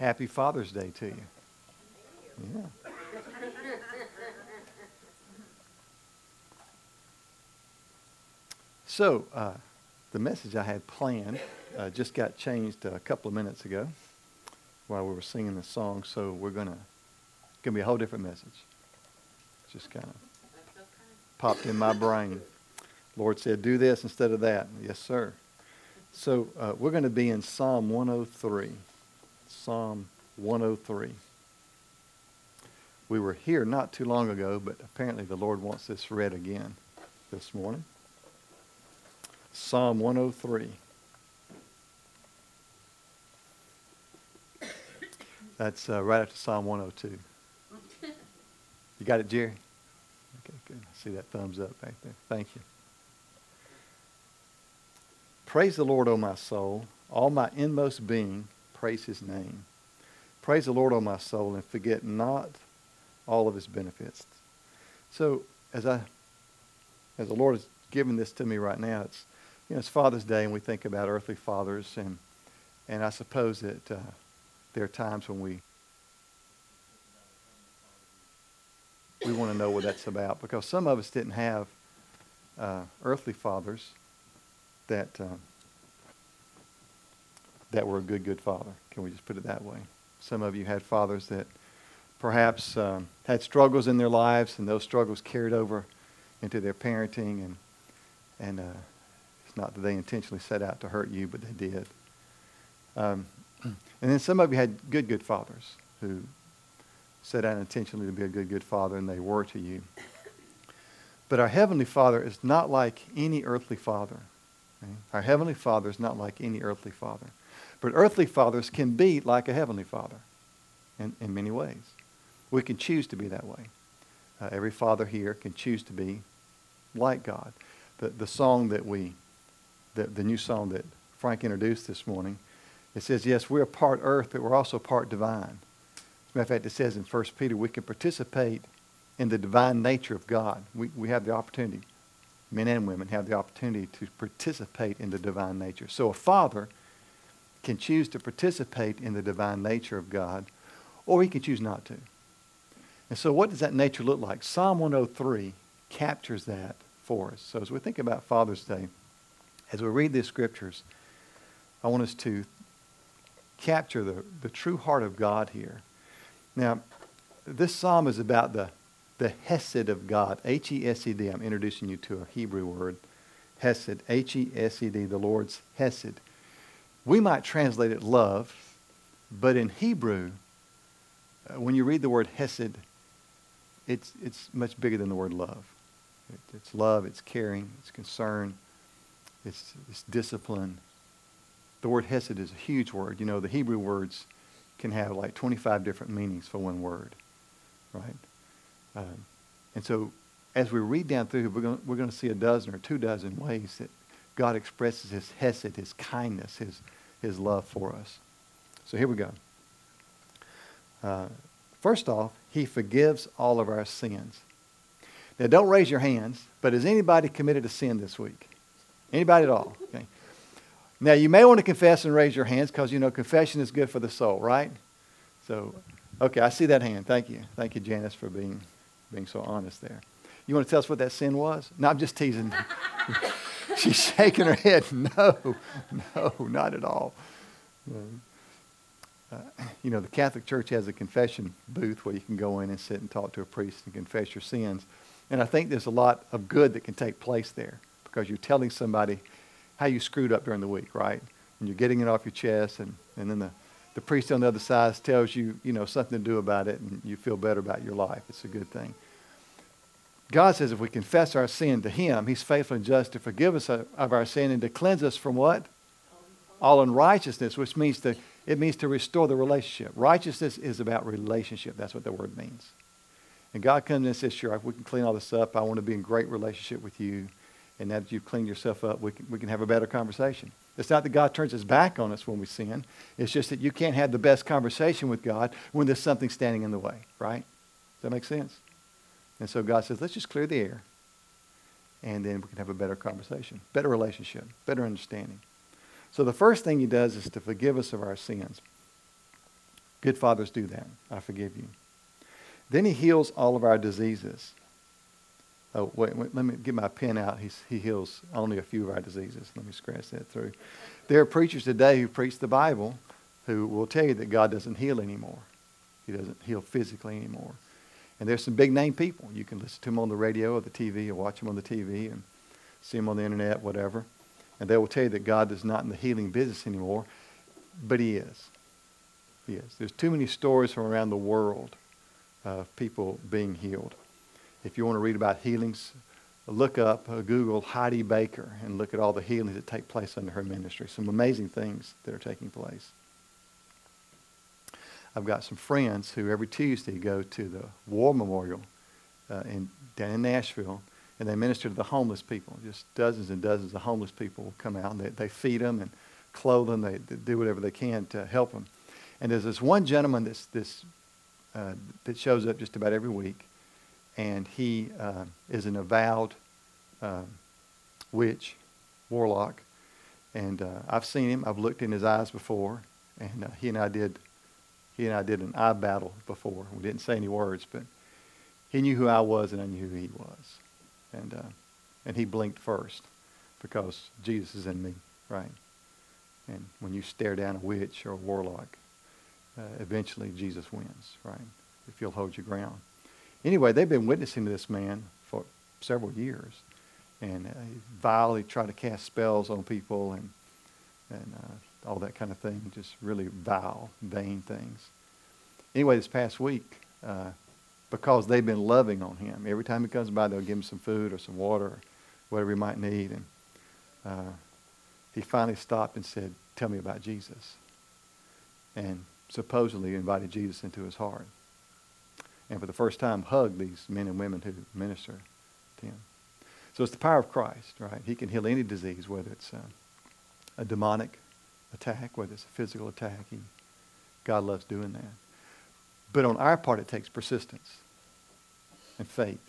Happy Father's Day to you. Yeah. So, uh, the message I had planned uh, just got changed a couple of minutes ago while we were singing the song. So we're gonna gonna be a whole different message. Just kind of popped in my brain. Lord said, "Do this instead of that." Yes, sir. So uh, we're going to be in Psalm 103. Psalm 103. We were here not too long ago, but apparently the Lord wants this read again this morning. Psalm 103. That's uh, right after Psalm 102. You got it, Jerry? Okay, good. I see that thumbs up back there. Thank you. Praise the Lord, O my soul. All my inmost being, praise his name. Praise the Lord, O my soul, and forget not all of his benefits. So as I as the Lord has given this to me right now, it's you know, it's Father's Day, and we think about earthly fathers, and and I suppose that uh, there are times when we we want to know what that's about because some of us didn't have uh, earthly fathers that uh, that were a good, good father. Can we just put it that way? Some of you had fathers that perhaps um, had struggles in their lives, and those struggles carried over into their parenting, and and uh, it's not that they intentionally set out to hurt you, but they did. Um, and then some of you had good, good fathers who set out intentionally to be a good, good father, and they were to you. But our Heavenly Father is not like any earthly father. Okay? Our Heavenly Father is not like any earthly father. But earthly fathers can be like a Heavenly Father in, in many ways. We can choose to be that way. Uh, every father here can choose to be like God. The, the song that we the, the new song that Frank introduced this morning, it says, yes, we're part earth, but we're also part divine. As a matter of fact, it says in 1 Peter, we can participate in the divine nature of God. We, we have the opportunity, men and women have the opportunity to participate in the divine nature. So a father can choose to participate in the divine nature of God, or he can choose not to. And so, what does that nature look like? Psalm 103 captures that for us. So, as we think about Father's Day, as we read these scriptures, I want us to capture the, the true heart of God here. Now, this psalm is about the, the Hesed of God, H E S E D. I'm introducing you to a Hebrew word, Hesed, H E S E D, the Lord's Hesed. We might translate it love, but in Hebrew, uh, when you read the word Hesed, it's, it's much bigger than the word love. It, it's love, it's caring, it's concern, it's, it's discipline. The word hesed is a huge word. You know, the Hebrew words can have like 25 different meanings for one word, right? Um, and so as we read down through, we're going we're to see a dozen or two dozen ways that God expresses his hesed, his kindness, his, his love for us. So here we go. Uh, first off, he forgives all of our sins. Now, don't raise your hands, but has anybody committed a sin this week? Anybody at all? Okay. Now, you may want to confess and raise your hands because, you know, confession is good for the soul, right? So, okay, I see that hand. Thank you. Thank you, Janice, for being, being so honest there. You want to tell us what that sin was? No, I'm just teasing. She's shaking her head. No, no, not at all. Uh, you know, the Catholic Church has a confession booth where you can go in and sit and talk to a priest and confess your sins. And I think there's a lot of good that can take place there because you're telling somebody how you screwed up during the week, right? And you're getting it off your chest, and, and then the, the priest on the other side tells you, you know, something to do about it, and you feel better about your life. It's a good thing. God says if we confess our sin to Him, He's faithful and just to forgive us of our sin and to cleanse us from what? All unrighteousness, which means to, it means to restore the relationship. Righteousness is about relationship. That's what the word means. And God comes and says, sure, we can clean all this up. I want to be in great relationship with you and now that you've cleaned yourself up, we can, we can have a better conversation. It's not that God turns his back on us when we sin. It's just that you can't have the best conversation with God when there's something standing in the way, right? Does that make sense? And so God says, let's just clear the air. And then we can have a better conversation, better relationship, better understanding. So the first thing he does is to forgive us of our sins. Good fathers do that. I forgive you. Then he heals all of our diseases. Oh, wait, wait, let me get my pen out. He's, he heals only a few of our diseases. Let me scratch that through. There are preachers today who preach the Bible who will tell you that God doesn't heal anymore. He doesn't heal physically anymore. And there's some big name people. You can listen to them on the radio or the TV or watch them on the TV and see them on the internet, whatever. And they will tell you that God is not in the healing business anymore, but He is. He is. There's too many stories from around the world of people being healed. If you want to read about healings, look up, uh, Google Heidi Baker and look at all the healings that take place under her ministry. Some amazing things that are taking place. I've got some friends who every Tuesday go to the War Memorial uh, in, down in Nashville, and they minister to the homeless people. Just dozens and dozens of homeless people will come out, and they, they feed them and clothe them. They, they do whatever they can to help them. And there's this one gentleman that's, this, uh, that shows up just about every week, and he uh, is an avowed uh, witch, warlock. And uh, I've seen him. I've looked in his eyes before, and uh, he and I did he and I did an eye battle before. We didn't say any words, but he knew who I was, and I knew who he was. And uh, and he blinked first because Jesus is in me, right? And when you stare down a witch or a warlock, uh, eventually Jesus wins, right? If you'll hold your ground. Anyway, they've been witnessing to this man for several years, and uh, he vilely tried to cast spells on people and and uh, all that kind of thing, just really vile, vain things. Anyway, this past week, uh, because they've been loving on him, every time he comes by, they'll give him some food or some water or whatever he might need, and uh, he finally stopped and said, "Tell me about Jesus," and supposedly invited Jesus into his heart and for the first time hugged these men and women who minister to him. So it's the power of Christ, right? He can heal any disease, whether it's uh, a demonic attack, whether it's a physical attack. He, God loves doing that. But on our part, it takes persistence and faith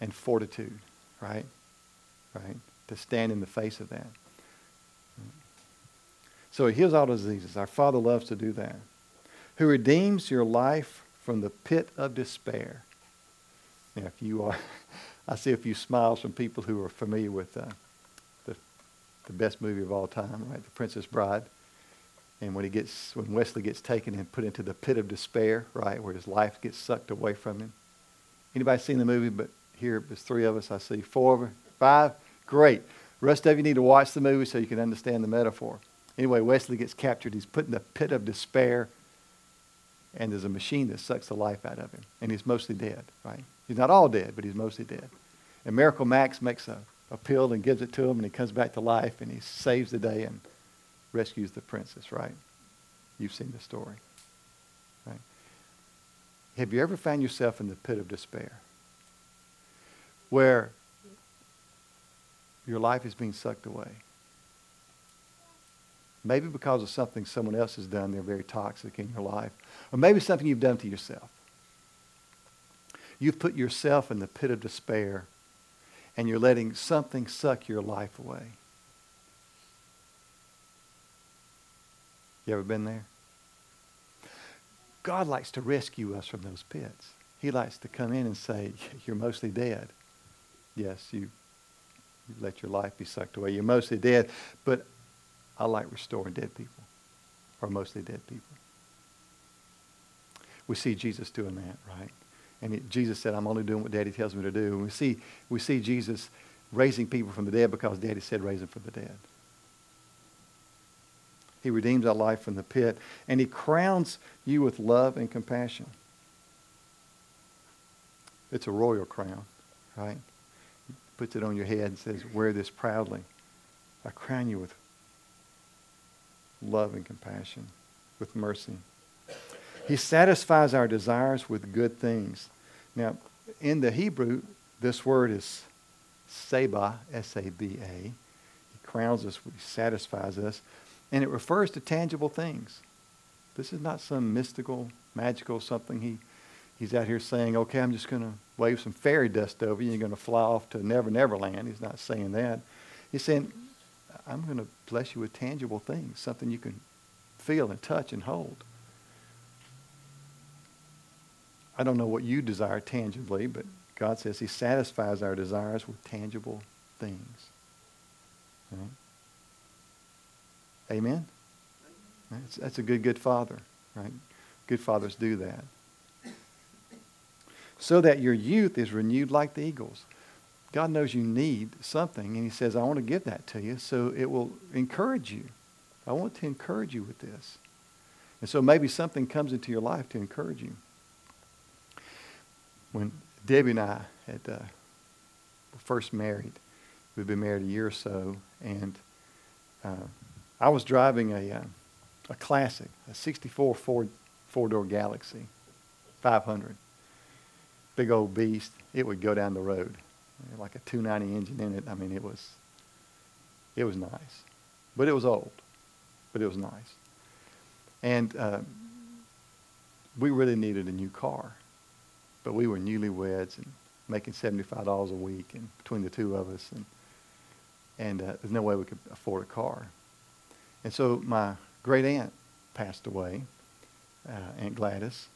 and fortitude, right? Right? To stand in the face of that. So he heals all diseases. Our Father loves to do that. Who redeems your life from the pit of despair. Now, if you are, I see a few smiles from people who are familiar with uh, the best movie of all time, right? The Princess Bride. And when he gets, when Westley gets taken and put into the pit of despair, right, where his life gets sucked away from him. Anybody seen the movie? But here, there's three of us. I see four, five. Great. The rest of you need to watch the movie so you can understand the metaphor. Anyway, Westley gets captured. He's put in the pit of despair and there's a machine that sucks the life out of him. And he's mostly dead, right? He's not all dead, but he's mostly dead. And Miracle Max makes a, a pill and gives it to him, and he comes back to life, and he saves the day and rescues the princess, right? You've seen the story, right? Have you ever found yourself in the pit of despair where your life is being sucked away? Maybe because of something someone else has done, they're very toxic in your life. Or maybe something you've done to yourself. You've put yourself in the pit of despair and you're letting something suck your life away. You ever been there? God likes to rescue us from those pits. He likes to come in and say, You're mostly dead. Yes, you, you let your life be sucked away. You're mostly dead, but I like restoring dead people, or mostly dead people. We see Jesus doing that, right? And it, Jesus said, I'm only doing what Daddy tells me to do. And we see, we see Jesus raising people from the dead because Daddy said raise them from the dead. He redeems our life from the pit, and he crowns you with love and compassion. It's a royal crown, right? He puts it on your head and says, Wear this proudly. I crown you with love and compassion, with mercy. He satisfies our desires with good things. Now, in the Hebrew, this word is saba, S-A-B-A. He crowns us, he satisfies us, and it refers to tangible things. This is not some mystical, magical something he, he's out here saying, okay, I'm just going to wave some fairy dust over you. And you're going to fly off to Never Never Land. He's not saying that. He's saying, I'm going to bless you with tangible things, something you can feel and touch and hold. I don't know what you desire tangibly, but God says He satisfies our desires with tangible things. Right? Amen? That's, that's a good, good father, right? Good fathers do that. So that your youth is renewed like the eagles. God knows you need something, and He says, I want to give that to you, so it will encourage you. I want to encourage you with this. And so maybe something comes into your life to encourage you. When Debbie and I had uh, first married, we'd been married a year or so, and uh, I was driving a, uh, a classic, a 64 Ford four-door Galaxie 500. Big old beast. It would go down the road like a 290 engine in it. I mean, it was, it was nice, but it was old, but it was nice. And uh, we really needed a new car, but we were newlyweds and making $75 a week, and between the two of us, and and uh, there's no way we could afford a car. And so my great aunt passed away, uh, Aunt Gladys,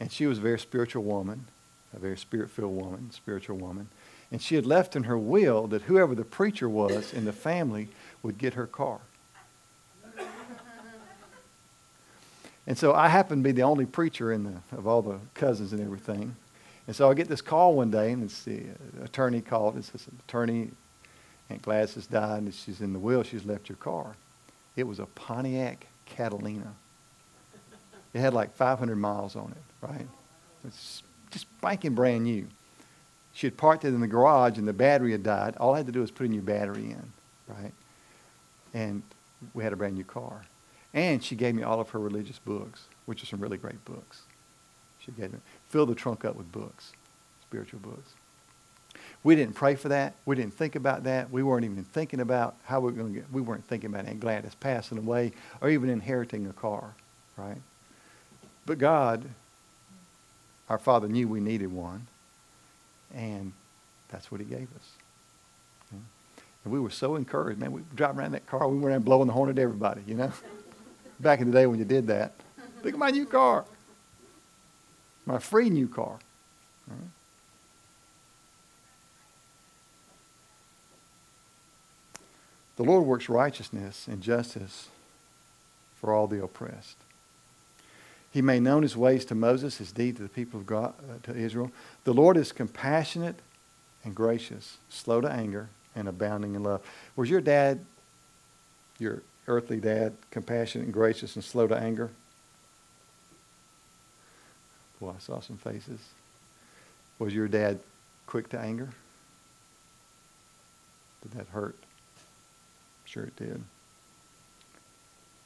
and she was a very spiritual woman, a very spirit-filled woman, spiritual woman. And she had left in her will that whoever the preacher was in the family would get her car. And so I happened to be the only preacher in the, of all the cousins and everything. And so I get this call one day, and it's the uh, attorney called. It says, attorney, Aunt Gladys has died, and she's in the will. She's left your car. It was a Pontiac Catalina. It had like 500 miles on it, right? It's just spanking brand new. She had parked it in the garage and the battery had died. All I had to do was put a new battery in, right? And we had a brand new car. And she gave me all of her religious books, which are some really great books. She gave me, filled the trunk up with books, spiritual books. We didn't pray for that. We didn't think about that. We weren't even thinking about how we were going to get, we weren't thinking about Aunt Gladys passing away or even inheriting a car, right? But God, our Father knew we needed one. And that's what he gave us. And we were so encouraged. Man, we driving around that car. We were around blowing the horn at everybody, you know. Back in the day when you did that. Look at my new car. My free new car. The Lord works righteousness and justice for all the oppressed. He made known his ways to Moses, his deed to the people of God, uh, to Israel. The Lord is compassionate and gracious, slow to anger, and abounding in love. Was your dad, your earthly dad, compassionate and gracious and slow to anger? Boy, I saw some faces. Was your dad quick to anger? Did that hurt? Sure it did.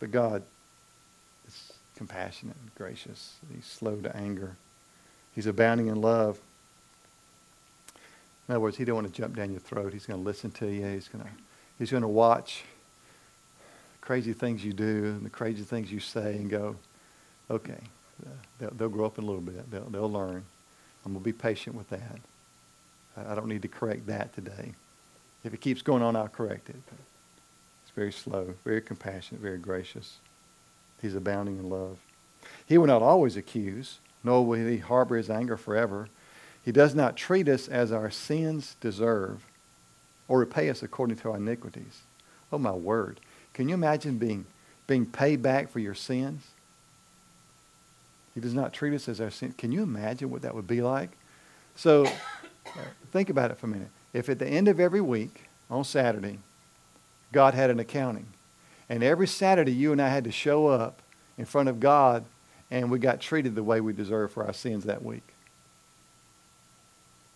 But God is compassionate and gracious. He's slow to anger. He's abounding in love. In other words, he don't want to jump down your throat. He's going to listen to you. He's going to, he's going to watch the crazy things you do and the crazy things you say and go, okay, they'll, they'll grow up in a little bit. They'll, they'll learn. I'm going to be patient with that. I, I don't need to correct that today. If it keeps going on, I'll correct it. But it's very slow, very compassionate, very gracious. He's abounding in love. He will not always accuse, nor will he harbor his anger forever. He does not treat us as our sins deserve or repay us according to our iniquities. Oh, my word. Can you imagine being, being paid back for your sins? He does not treat us as our sin. Can you imagine what that would be like? So think about it for a minute. If at the end of every week, on Saturday, God had an accounting, and every Saturday, you and I had to show up in front of God and we got treated the way we deserve for our sins that week.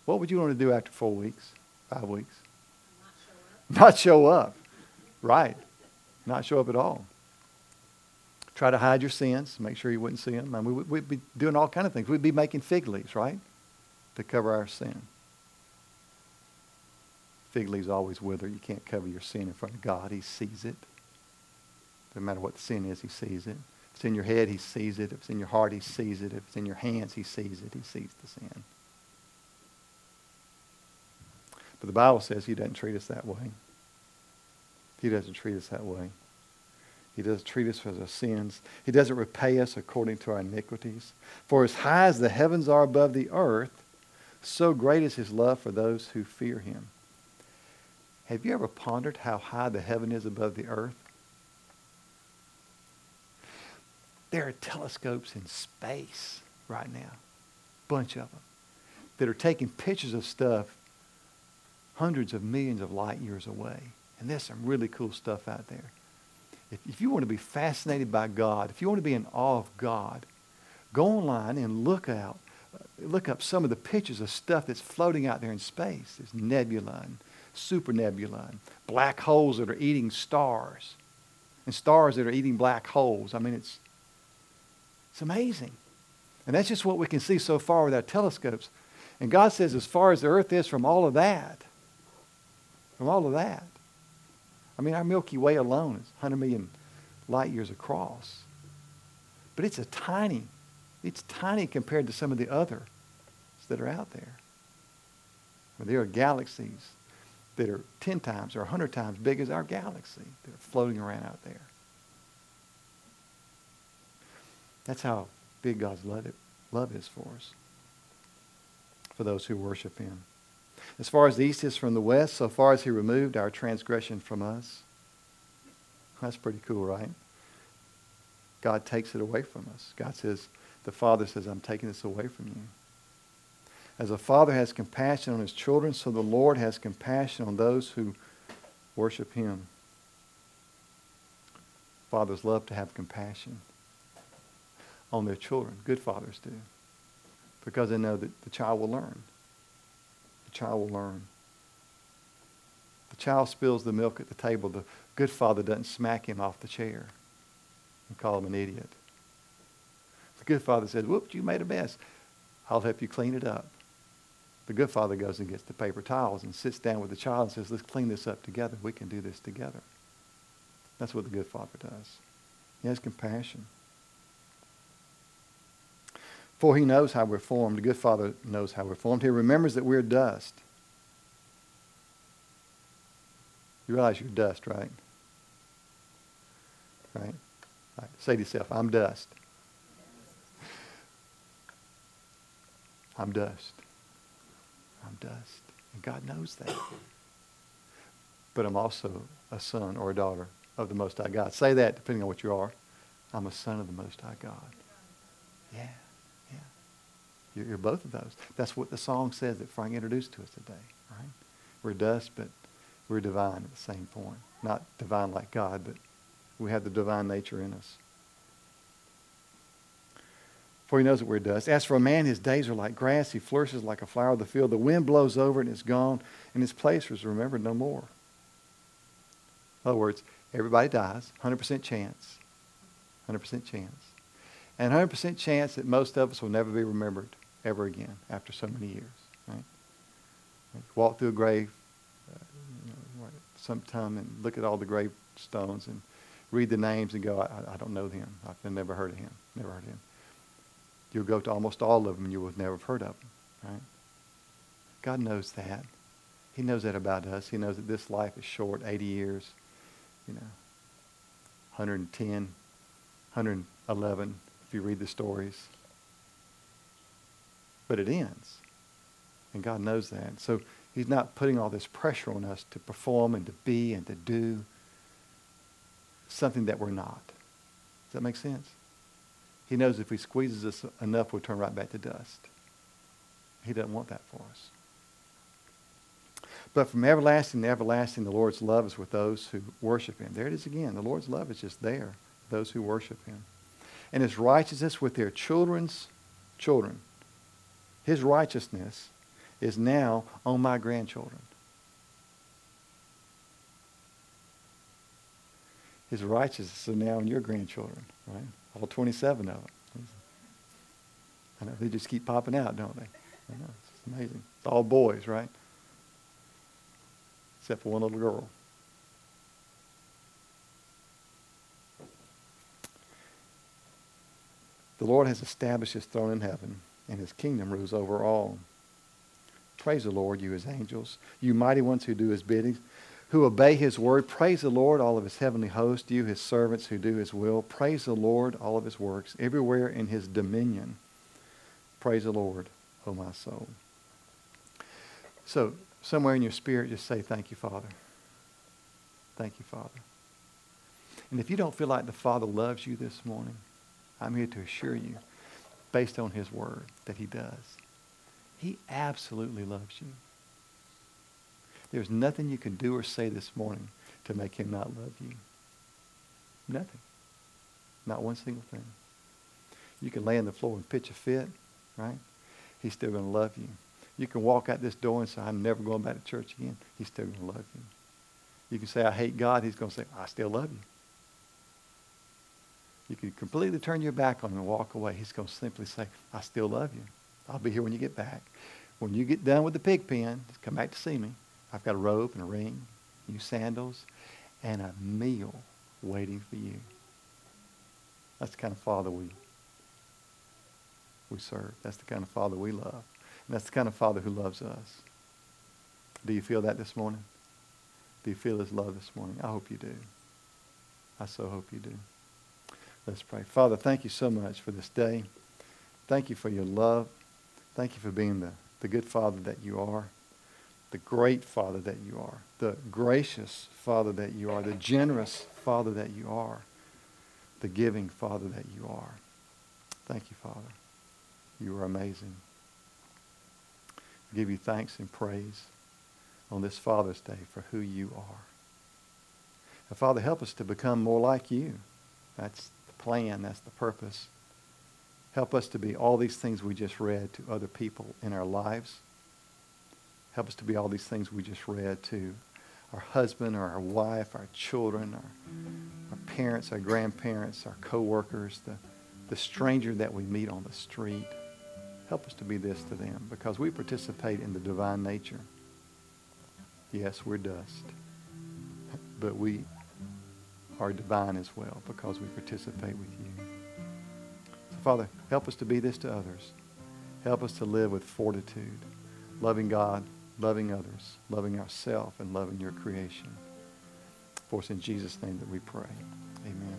What would you want to do after four weeks, five weeks? Not show up. Not show up. Right. Not show up at all. Try to hide your sins, make sure you wouldn't see them. I mean, we'd be doing all kind of things. We'd be making fig leaves, right, to cover our sin. Fig leaves always wither. You can't cover your sin in front of God. He sees it. No matter what the sin is, he sees it. If it's in your head, he sees it. If it's in your heart, he sees it. If it's in your hands, he sees it. He sees the sin. But the Bible says he doesn't treat us that way. He doesn't treat us that way. He doesn't treat us for our sins. He doesn't repay us according to our iniquities. For as high as the heavens are above the earth, so great is his love for those who fear him. Have you ever pondered how high the heaven is above the earth? There are telescopes in space right now, bunch of them, that are taking pictures of stuff hundreds of millions of light years away. And there's some really cool stuff out there. If, if you want to be fascinated by God, if you want to be in awe of God, go online and look out, uh, look up some of the pictures of stuff that's floating out there in space. There's nebula and supernebula and black holes that are eating stars and stars that are eating black holes. I mean, it's, it's amazing. And that's just what we can see so far with our telescopes. And God says, as far as the earth is from all of that, from all of that, I mean, our Milky Way alone is 100 million light years across. But it's a tiny, it's tiny compared to some of the others that are out there. Well, there are galaxies that are 10 times or 100 times big as our galaxy that are floating around out there. That's how big God's love, love is for us, for those who worship him. As far as the east is from the west, so far as he removed our transgression from us. That's pretty cool, right? God takes it away from us. God says, the Father says, I'm taking this away from you. As a father has compassion on his children, so the Lord has compassion on those who worship him. Fathers love to have compassion on their children. Good fathers do. Because they know that the child will learn. Child will learn. The child spills the milk at the table. The good father doesn't smack him off the chair and call him an idiot. The good father says, whoops, you made a mess. I'll help you clean it up. The good father goes and gets the paper towels and sits down with the child and says, let's clean this up together. We can do this together. That's what the good father does. He has compassion. For he knows how we're formed. The good father knows how we're formed. He remembers that we're dust. You realize you're dust, right? Right? right. Say to yourself, I'm dust. I'm dust. I'm dust. And God knows that. But I'm also a son or a daughter of the Most High God. Say that depending on what you are. I'm a son of the Most High God. Yeah, yeah. You're, you're both of those. That's what the song says that Frank introduced to us today, right? We're dust, but we're divine at the same point. Not divine like God, but we have the divine nature in us. For he knows that we're dust. As for a man, his days are like grass. He flourishes like a flower of the field. The wind blows over and it's gone, and his place was remembered no more. In other words, everybody dies, 100% chance. 100% chance. And 100% chance that most of us will never be remembered ever again after so many years. Right? Walk through a grave uh, you know, sometime and look at all the gravestones and read the names and go, I, I don't know him. I've never heard of him. Never heard of him. You'll go to almost all of them and you will never have heard of them. Right? God knows that. He knows that about us. He knows that this life is short, 80 years, you know, 110, 111 if you read the stories. But it ends. And God knows that. So he's not putting all this pressure on us to perform and to be and to do something that we're not. Does that make sense? He knows if he squeezes us enough, we'll turn right back to dust. He doesn't want that for us. But from everlasting to everlasting, the Lord's love is with those who worship him. There it is again. The Lord's love is just there, those who worship him. And his righteousness with their children's children. His righteousness is now on my grandchildren. His righteousness is now on your grandchildren, right? All 27 of them. I know, they just keep popping out, don't they? I know, it's amazing. It's all boys, right? Except for one little girl. The Lord has established his throne in heaven, and his kingdom rules over all. Praise the Lord, you his angels, you mighty ones who do his bidding, who obey his word. Praise the Lord, all of his heavenly host, you, his servants who do his will. Praise the Lord, all of his works, everywhere in his dominion. Praise the Lord, O my soul. So, somewhere in your spirit, just say, Thank you, Father. Thank you, Father. And if you don't feel like the Father loves you this morning, I'm here to assure you, based on his word, that he does. He absolutely loves you. There's nothing you can do or say this morning to make him not love you. Nothing. Not one single thing. You can lay on the floor and pitch a fit, right? He's still going to love you. You can walk out this door and say, I'm never going back to church again. He's still going to love you. You can say, I hate God. He's going to say, I still love you. You can completely turn your back on him and walk away. He's going to simply say, I still love you. I'll be here when you get back. When you get done with the pig pen, come back to see me. I've got a robe and a ring, new sandals, and a meal waiting for you. That's the kind of father we, we serve. That's the kind of father we love. And that's the kind of father who loves us. Do you feel that this morning? Do you feel his love this morning? I hope you do. I so hope you do. Let's pray. Father, thank you so much for this day. Thank you for your love. Thank you for being the, the good father that you are, the great father that you are, the gracious father that you are, the generous father that you are, the giving father that you are. Thank you, Father. You are amazing. I give you thanks and praise on this Father's Day for who you are. And Father, help us to become more like you. That's plan. That's the purpose. Help us to be all these things we just read to other people in our lives. Help us to be all these things we just read to our husband or our wife, our children, our, our parents, our grandparents, our coworkers, the, the stranger that we meet on the street. Help us to be this to them because we participate in the divine nature. Yes, we're dust, but we are divine as well because we participate with you. So, Father, help us to be this to others. Help us to live with fortitude, loving God, loving others, loving ourselves, and loving your creation. For it's in Jesus' name that we pray. Amen.